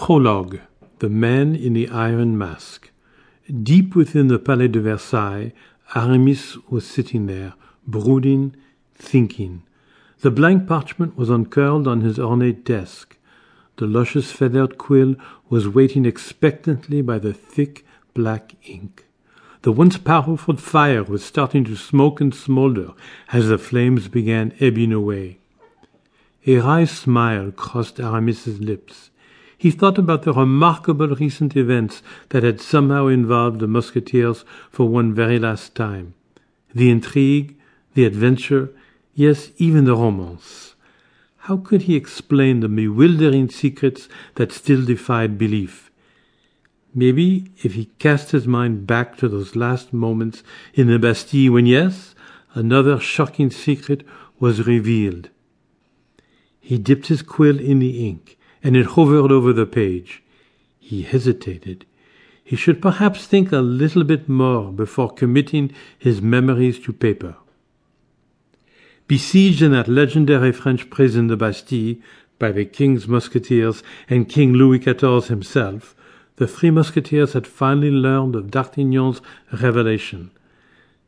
Prologue The Man in the Iron Mask. Deep within the Palais de Versailles, Aramis was sitting there, brooding, thinking. The blank parchment was uncurled on his ornate desk. The luscious feathered quill was waiting expectantly by the thick black ink. The once powerful fire was starting to smoke and smolder as the flames began ebbing away. A wry smile crossed Aramis's lips. He thought about the remarkable recent events that had somehow involved the Musketeers for one very last time. The intrigue, the adventure, yes, even the romance. How could he explain the bewildering secrets that still defied belief? Maybe if he cast his mind back to those last moments in the Bastille when, yes, another shocking secret was revealed. He dipped his quill in the ink and it hovered over the page. He hesitated. He should perhaps think a little bit more before committing his memories to paper. Besieged in that legendary French prison, the Bastille, by the King's Musketeers and King Louis XIV himself, the three Musketeers had finally learned of D'Artagnan's revelation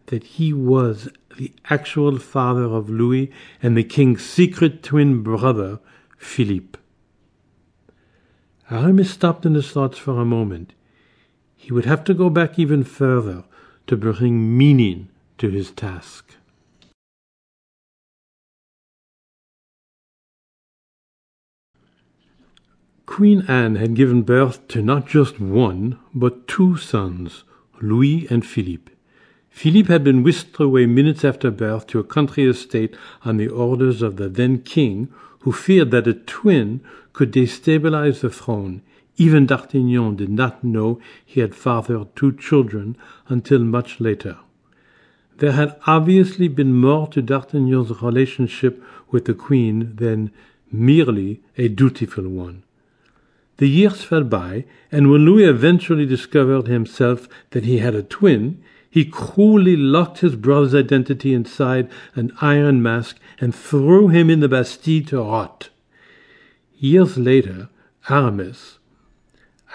that he was the actual father of Louis and the King's secret twin brother, Philippe. Aramis stopped in his thoughts for a moment. He would have to go back even further to bring meaning to his task. Queen Anne had given birth to not just one, but two sons, Louis and Philippe. Philippe had been whisked away minutes after birth to a country estate on the orders of the then king, who feared that a twin could destabilize the throne. Even D'Artagnan did not know he had fathered two children until much later. There had obviously been more to D'Artagnan's relationship with the queen than merely a dutiful one. The years fell by, and when Louis eventually discovered himself that he had a twin, he cruelly locked his brother's identity inside an iron mask and threw him in the Bastille to rot. Years later, Aramis,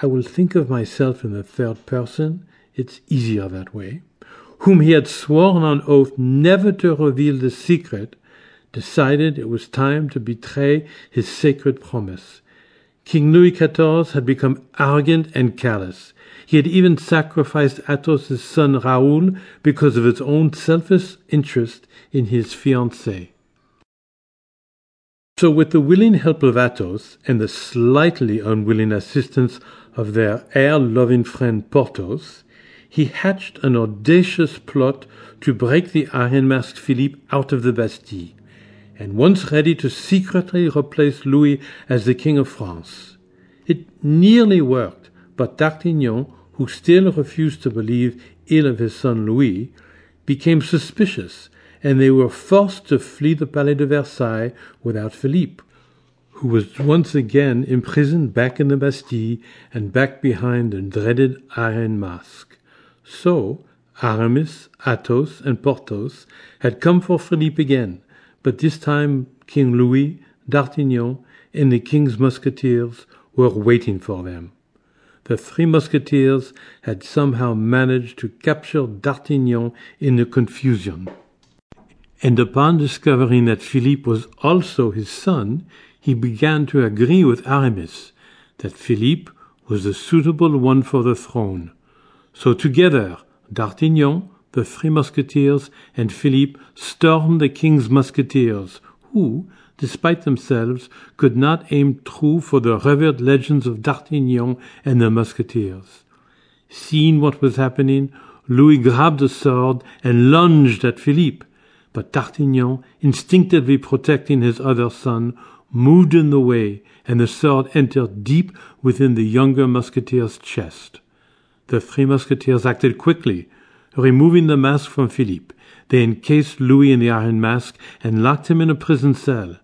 I will think of myself in the third person, it's easier that way, whom he had sworn on oath never to reveal the secret, decided it was time to betray his sacred promise. King Louis XIV had become arrogant and callous. He had even sacrificed Athos's son Raoul because of his own selfish interest in his fiancée. So, with the willing help of Athos and the slightly unwilling assistance of their heir loving friend Porthos, he hatched an audacious plot to break the Iron Masked Philippe out of the Bastille, and once ready to secretly replace Louis as the King of France. It nearly worked, but D'Artagnan, who still refused to believe ill of his son Louis, became suspicious and they were forced to flee the Palais de Versailles without Philippe, who was once again imprisoned back in the Bastille and back behind the dreaded Iron Mask. So, Aramis, Athos, and Porthos had come for Philippe again, but this time King Louis, D'Artagnan, and the King's Musketeers were waiting for them. The three Musketeers had somehow managed to capture D'Artagnan in the confusion and upon discovering that Philippe was also his son, he began to agree with Aramis that Philippe was the suitable one for the throne. So together, D'Artagnan, the three musketeers, and Philippe stormed the king's musketeers, who, despite themselves, could not aim true for the revered legends of D'Artagnan and the musketeers. Seeing what was happening, Louis grabbed a sword and lunged at Philippe, but D'Artagnan, instinctively protecting his other son, moved in the way, and the sword entered deep within the younger musketeer's chest. The three musketeers acted quickly. Removing the mask from Philippe, they encased Louis in the iron mask and locked him in a prison cell.